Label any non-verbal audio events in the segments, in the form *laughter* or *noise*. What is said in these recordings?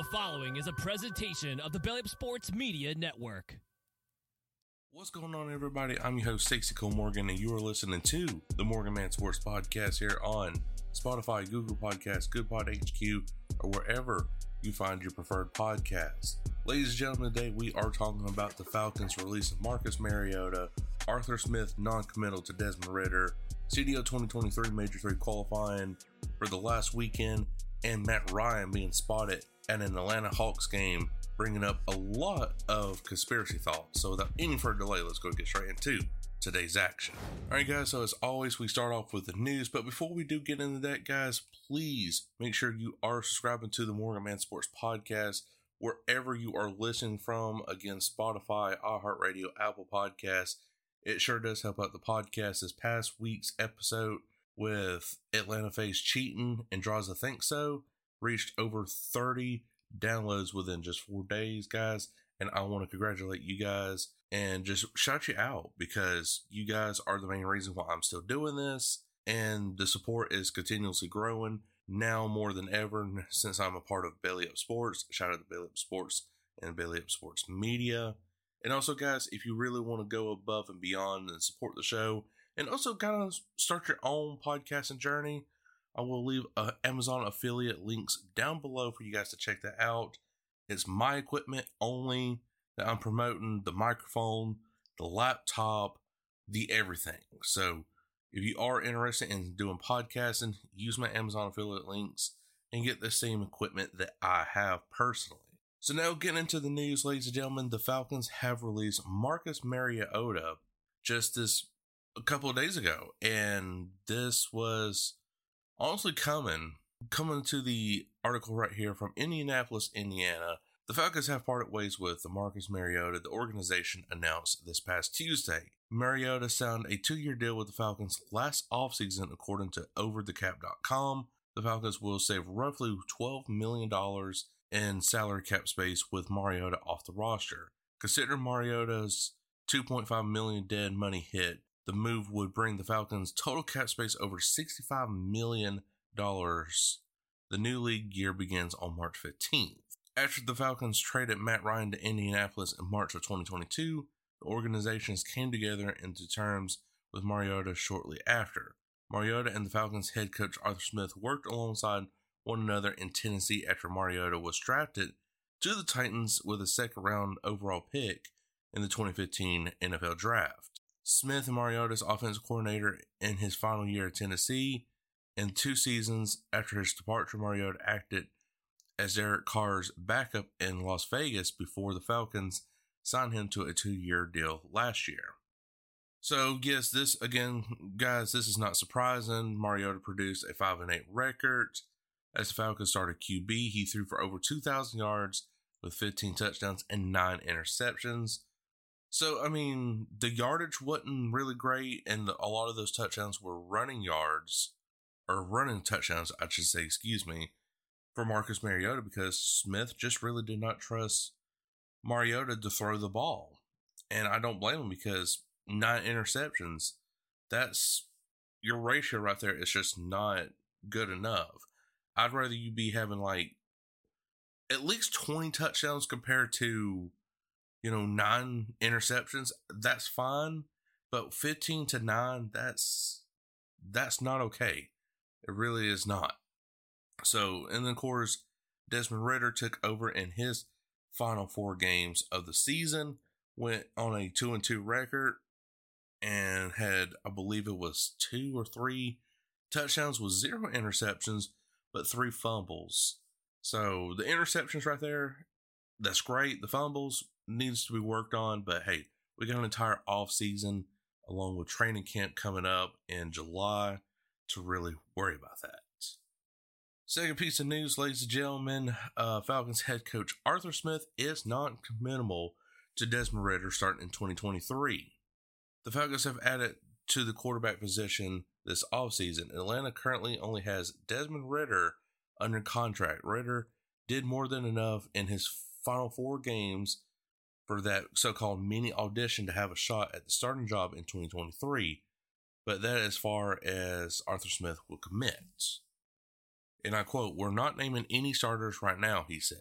The following is a presentation of the Belly Up Sports Media Network. What's going on, everybody? I'm your host, Stacy Cole Morgan, and you are listening to the Morgan Man Sports Podcast here on Spotify, Google Podcasts, GoodPod HQ, or wherever you find your preferred podcast. Ladies and gentlemen, today we are talking about the Falcons releasing Marcus Mariota, Arthur Smith non committal to Desmond Ridder, CDL 2023 Major 3 qualifying for the last weekend, and Matt Ryan being spotted at an Atlanta Hawks game bringing up a lot of conspiracy thoughts. So, without any further delay, let's go get straight into today's action. All right, guys. So, as always, we start off with the news. But before we do get into that, guys, please make sure you are subscribing to the Morgan Man Sports Podcast wherever you are listening from. Again, Spotify, iHeartRadio, Apple Podcasts. It sure does help out the podcast. This past week's episode with Atlanta FaZe cheating and draws a think so reached over 30 downloads within just four days, guys. And I want to congratulate you guys and just shout you out because you guys are the main reason why I'm still doing this. And the support is continuously growing now more than ever *laughs* since I'm a part of Belly Up Sports. Shout out to Belly Up Sports and Belly Up Sports Media. And also, guys, if you really want to go above and beyond and support the show, and also kind of start your own podcasting journey, I will leave uh, Amazon affiliate links down below for you guys to check that out. It's my equipment only that I'm promoting the microphone, the laptop, the everything. So if you are interested in doing podcasting, use my Amazon affiliate links and get the same equipment that I have personally. So now getting into the news, ladies and gentlemen, the Falcons have released Marcus Mariota just this a couple of days ago, and this was honestly coming coming to the article right here from Indianapolis, Indiana. The Falcons have parted ways with the Marcus Mariota, the organization announced this past Tuesday. Mariota signed a two year deal with the Falcons last offseason, according to overthecap.com. The Falcons will save roughly $12 million in salary cap space with Mariota off the roster. Consider Mariota's 2.5 million dead money hit the move would bring the Falcons' total cap space over $65 million. The new league year begins on March 15th. After the Falcons traded Matt Ryan to Indianapolis in March of 2022, the organizations came together into terms with Mariota shortly after. Mariota and the Falcons head coach Arthur Smith worked alongside one another in Tennessee after Mariota was drafted to the Titans with a second round overall pick in the 2015 NFL Draft. Smith Mariota's offensive coordinator in his final year at Tennessee. In two seasons after his departure, Mariota acted as Derek Carr's backup in Las Vegas before the Falcons signed him to a two year deal last year. So, yes, this again, guys, this is not surprising. Mariota produced a 5 and 8 record. As the Falcons started QB, he threw for over 2,000 yards with 15 touchdowns and 9 interceptions. So I mean, the yardage wasn't really great, and the, a lot of those touchdowns were running yards or running touchdowns, I should say. Excuse me, for Marcus Mariota because Smith just really did not trust Mariota to throw the ball, and I don't blame him because nine interceptions. That's your ratio right there. Is just not good enough. I'd rather you be having like at least 20 touchdowns compared to you know, nine interceptions, that's fine. But 15 to nine, that's, that's not okay. It really is not. So, and then of course, Desmond Ridder took over in his final four games of the season, went on a two and two record, and had, I believe it was two or three touchdowns with zero interceptions, but three fumbles. So the interceptions right there, that's great. The fumbles, needs to be worked on. But hey, we got an entire off season along with training camp coming up in July to really worry about that. Second piece of news, ladies and gentlemen, uh, Falcons head coach Arthur Smith is not committal to Desmond Ridder starting in 2023. The Falcons have added to the quarterback position this offseason. Atlanta currently only has Desmond Ridder under contract. Ridder did more than enough in his final four games for that so called mini audition to have a shot at the starting job in 2023, but that as far as Arthur Smith will commit. And I quote, We're not naming any starters right now, he said.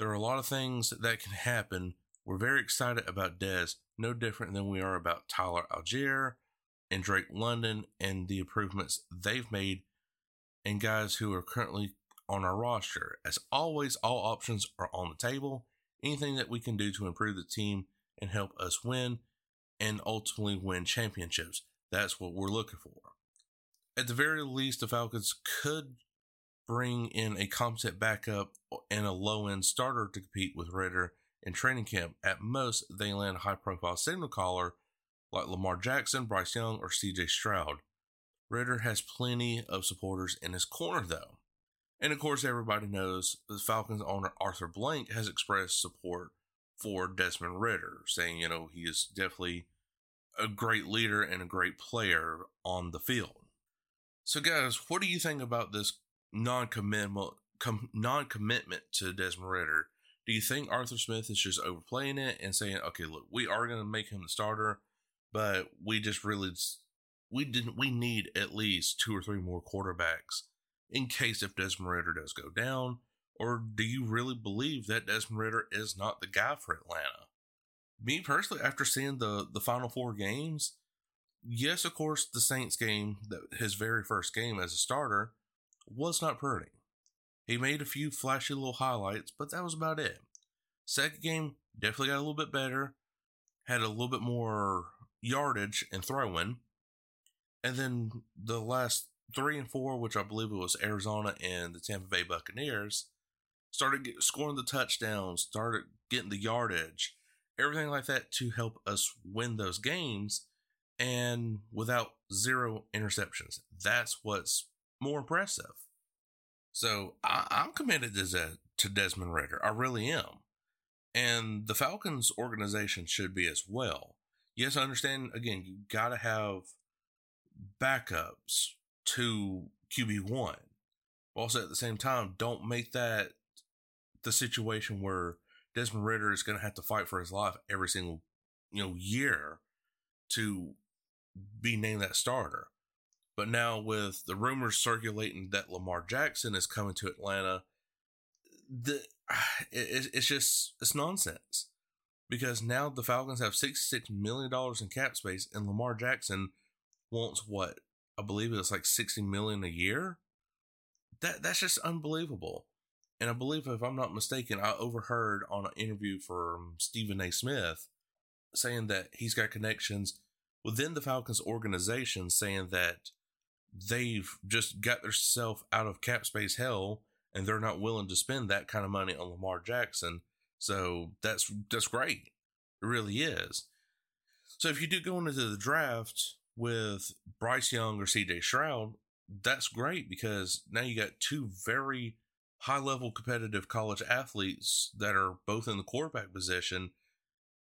There are a lot of things that can happen. We're very excited about Dez, no different than we are about Tyler Allgeier and Drake London and the improvements they've made and guys who are currently on our roster. As always, all options are on the table. Anything that we can do to improve the team and help us win and ultimately win championships. That's what we're looking for. At the very least, the Falcons could bring in a competent backup and a low end starter to compete with Ridder in training camp. At most, they land a high profile signal caller like Lamar Jackson, Bryce Young, or CJ Stroud. Ridder has plenty of supporters in his corner, though. And of course, everybody knows the Falcons owner Arthur Blank has expressed support for Desmond Ridder, saying, you know, he is definitely a great leader and a great player on the field. So, guys, what do you think about this non-commitment com- non-commitment to Desmond Ridder? Do you think Arthur Smith is just overplaying it and saying, "Okay, look, we are going to make him the starter, but we just really we didn't we need at least two or three more quarterbacks in case if Desmond does go down or do you really believe that Desmond is not the guy for Atlanta? Me personally, after seeing the the final four games, yes, of course, the Saints game, his very first game as a starter, was not pretty. He made a few flashy little highlights, but that was about it. Second game definitely got a little bit better, had a little bit more yardage and throwing, and then the last three and four, which I believe it was Arizona and the Tampa Bay Buccaneers, started get, scoring the touchdowns, started getting the yardage, everything like that to help us win those games and without zero interceptions. That's what's more impressive. So I, am committed to, to Desmond Ridder. I really am. And the Falcons organization should be as well. Yes, I understand. Again, you got to have backups to QB1. Also, at the same time, don't make that the situation where Desmond Ridder is going to have to fight for his life every single you know year to be named that starter. But now with the rumors circulating that Lamar Jackson is coming to Atlanta, the it, it's just it's nonsense because now the Falcons have sixty six million dollars in cap space, and Lamar Jackson wants what I believe it's like sixty million a year. That that's just unbelievable. And I believe, if I'm not mistaken, I overheard on an interview from Stephen A. Smith saying that he's got connections within the Falcons organization, saying that they've just got themselves out of cap space hell and they're not willing to spend that kind of money on Lamar Jackson. So that's that's great. It really is. So if you do go into the draft with Bryce Young or CJ Stroud, that's great because now you got two very high level competitive college athletes that are both in the quarterback position,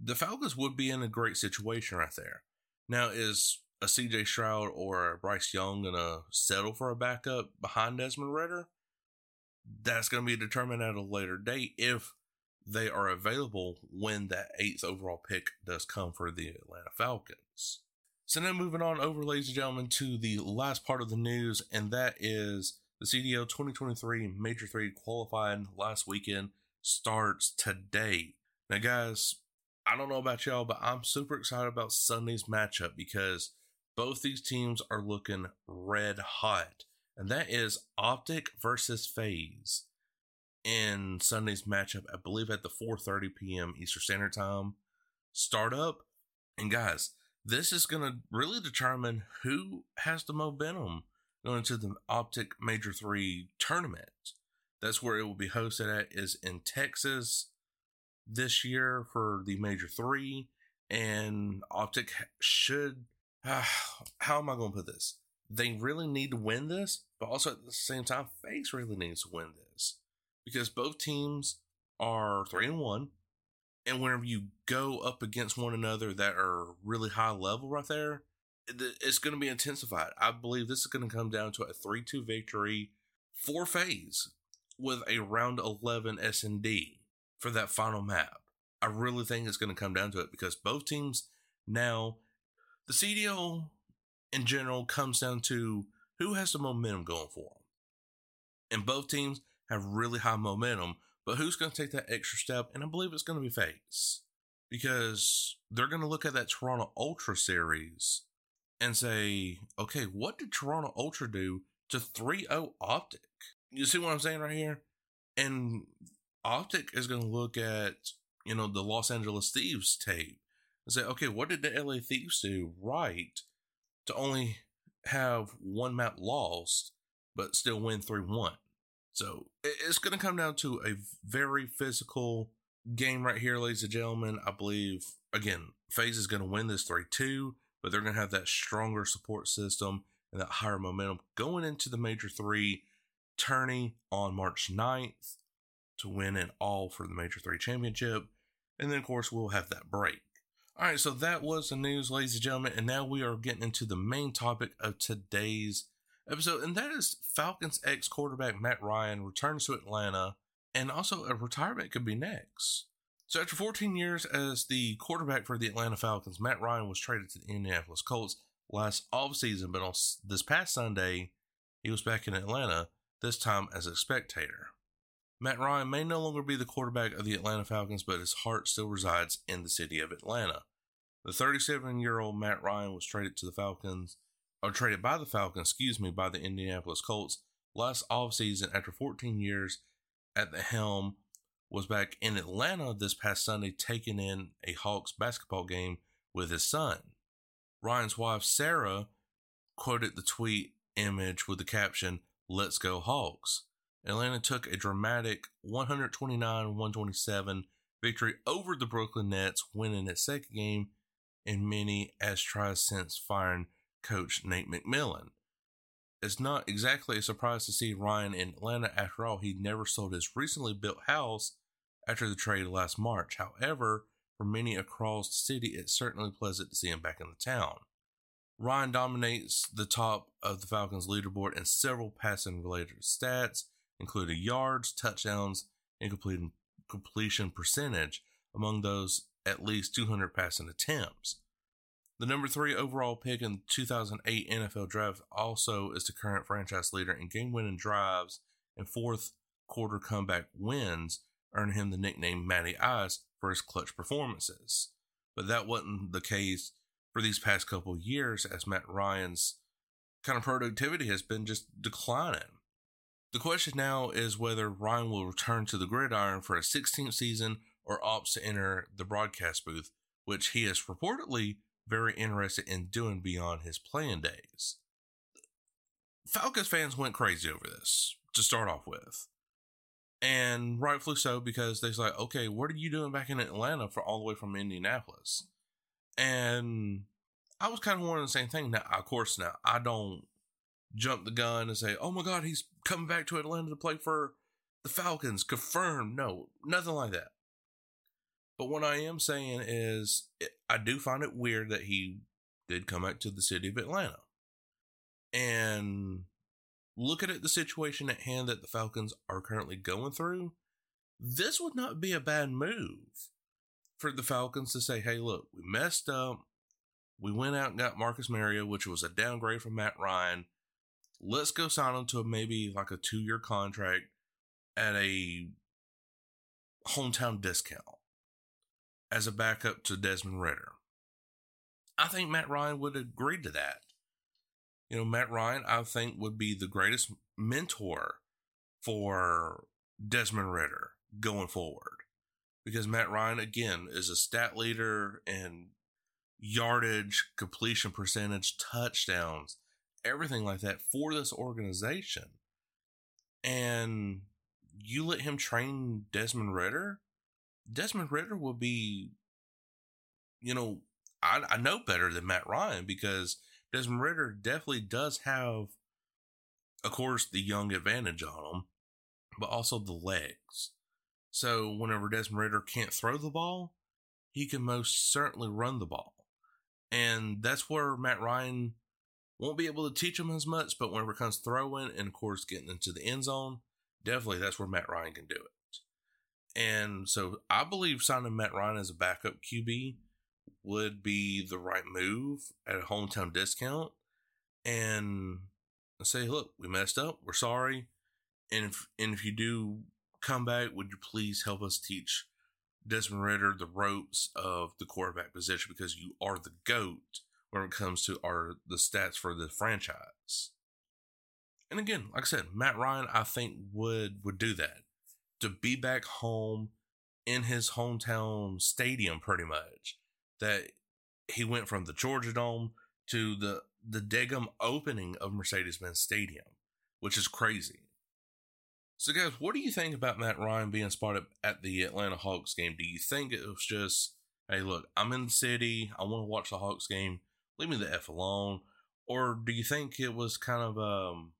the Falcons would be in a great situation right there. Now, is a CJ Stroud or a Bryce Young going to settle for a backup behind Desmond Ridder? That's going to be determined at a later date if they are available when that eighth overall pick does come for the Atlanta Falcons. So now moving on over, ladies and gentlemen, to the last part of the news, and that is the CDL 2023 Major 3 qualifying last weekend starts today. Now, guys, I don't know about y'all, but I'm super excited about Sunday's matchup because both these teams are looking red hot. And that is OpTic versus FaZe in Sunday's matchup, I believe at the 4:30 p.m. Eastern Standard Time startup. And guys, this is going to really determine who has the momentum going to the OpTic Major 3 tournament. That's where it will be hosted at is in Texas this year for the Major 3 and OpTic should uh, *sighs* how am I going to put this? They really need to win this, but also at the same time FaZe really needs to win this because both teams are 3 and 1 and whenever you go up against one another that are really high level right there, it's going to be intensified. I believe this is going to come down to a 3 2 victory four FaZe with a round 11 S&D for that final map. I really think it's going to come down to it because both teams now, the CDL in general comes down to who has the momentum going for them. And both teams have really high momentum, But who's going to take that extra step? And I believe it's going to be FaZe because they're going to look at that Toronto Ultra series and say, okay, what did Toronto Ultra do to 3 0 OpTic? You see what I'm saying right here? And OpTic is going to look at, you know, the Los Angeles Thieves tape and say, okay, what did the LA Thieves do right to only have one map lost, but still win 3 1? So it's going to come down to a very physical game right here, ladies and gentlemen. I believe, again, FaZe is going to win this 3 2, but they're going to have that stronger support system and that higher momentum going into the Major 3 tourney on March 9th to win it all for the Major 3 championship. And then, of course, we'll have that break. All right, so that was the news, ladies and gentlemen. And now we are getting into the main topic of today's episode, and that is Falcons ex quarterback Matt Ryan returns to Atlanta, and also a retirement could be next. So, after 14 years as the quarterback for the Atlanta Falcons, Matt Ryan was traded to the Indianapolis Colts last offseason, but on this past Sunday, he was back in Atlanta, this time as a spectator. Matt Ryan may no longer be the quarterback of the Atlanta Falcons, but his heart still resides in the city of Atlanta. The 37 year old Matt Ryan was traded to the Falcons, or traded by the Falcons, excuse me, by the Indianapolis Colts last offseason after 14 years at the helm. Was back in Atlanta this past Sunday, taking in a Hawks basketball game with his son. Ryan's wife, Sarah, quoted the tweet image with the caption, Let's go Hawks. Atlanta took a dramatic 129 127 victory over the Brooklyn Nets, winning its second game in many as tries since firing coach Nate McMillan. It's not exactly a surprise to see Ryan in Atlanta. After all, he never sold his recently built house after the trade last March. However, for many across the city, it's certainly pleasant to see him back in the town. Ryan dominates the top of the Falcons leaderboard in several passing related stats, including yards, touchdowns, and completion, completion percentage. Among those, at least 200 passing attempts. The number three overall pick in the 2008 NFL Draft also is the current franchise leader in game winning drives and fourth quarter comeback wins, earning him the nickname Matty Ice for his clutch performances. But that wasn't the case for these past couple years, as Matt Ryan's kind of productivity has been just declining. The question now is whether Ryan will return to the gridiron for a 16th season or opts to enter the broadcast booth, which he has reportedly very interested in doing beyond his playing days. Falcons fans went crazy over this to start off with. And rightfully so, because they're like, okay, what are you doing back in Atlanta for all the way from Indianapolis? And I was kind of wondering the same thing. Now, of course, now I don't jump the gun and say, oh my God, he's coming back to Atlanta to play for the Falcons. Confirmed. No, nothing like that. But what I am saying is, I do find it weird that he did come back to the city of Atlanta. And looking at the situation at hand that the Falcons are currently going through, this would not be a bad move for the Falcons to say, hey, look, we messed up. We went out and got Marcus Mariota, which was a downgrade from Matt Ryan. Let's go sign him to maybe like a two year contract at a hometown discount as a backup to Desmond Ridder. I think Matt Ryan would agree to that. You know, Matt Ryan, I think, would be the greatest mentor for Desmond Ridder going forward. Because Matt Ryan, again, is a stat leader in yardage, completion percentage, touchdowns, everything like that for this organization. And you let him train Desmond Ridder, Desmond Ridder will be, you know, I, I know better than Matt Ryan because Desmond Ridder definitely does have, of course, the young advantage on him, but also the legs. So whenever Desmond Ridder can't throw the ball, he can most certainly run the ball. And that's where Matt Ryan won't be able to teach him as much, but whenever it comes throwing and, of course, getting into the end zone, definitely that's where Matt Ryan can do it. And so I believe signing Matt Ryan as a backup QB would be the right move at a hometown discount and say, look, we messed up. We're sorry. And if, and if you do come back. Would you please help us teach Desmond Ridder the ropes of the quarterback position because you are the GOAT when it comes to our the stats for the franchise. And again, like I said, Matt Ryan, I think would would do that to be back home in his hometown stadium, pretty much. That he went from the Georgia Dome to the the Degum opening of Mercedes-Benz Stadium, which is crazy. So, guys, what do you think about Matt Ryan being spotted at the Atlanta Hawks game? Do you think it was just, hey, look, I'm in the city, I want to watch the Hawks game, leave me the f alone, or do you think it was kind of um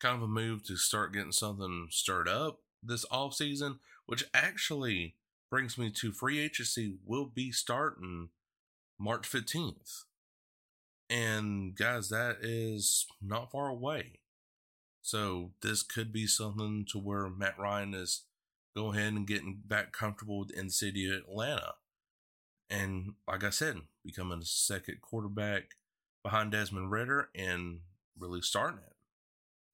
kind of a move to start getting something stirred up this off season, which actually brings me to free agency will be starting March 15th. And guys, that is not far away. So this could be something to where Matt Ryan is going ahead and getting back comfortable in the city of Atlanta. And like I said, becoming a second quarterback behind Desmond Ridder and really starting it.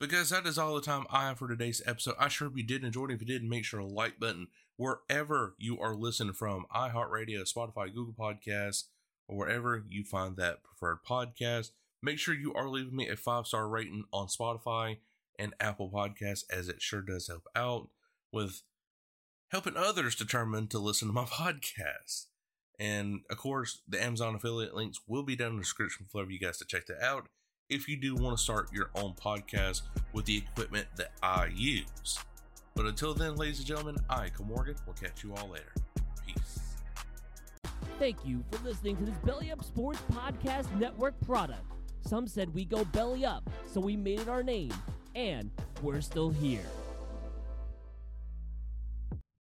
Because that is all the time I have for today's episode. I sure hope you did enjoy it. If you did, make sure to like button wherever you are listening from iHeartRadio, Spotify, Google Podcasts, or wherever you find that preferred podcast. Make sure you are leaving me a five star rating on Spotify and Apple Podcasts, as it sure does help out with helping others determine to listen to my *laughs* podcast. And of course, the Amazon affiliate links will be down in the description for you guys to check that out if you do want to start your own podcast with the equipment that I use. But until then, ladies and gentlemen, I, Morgan, will catch you all later. Peace. Thank you for listening to this Belly Up Sports Podcast Network product. Some said we go belly up, so we made it our name and we're still here.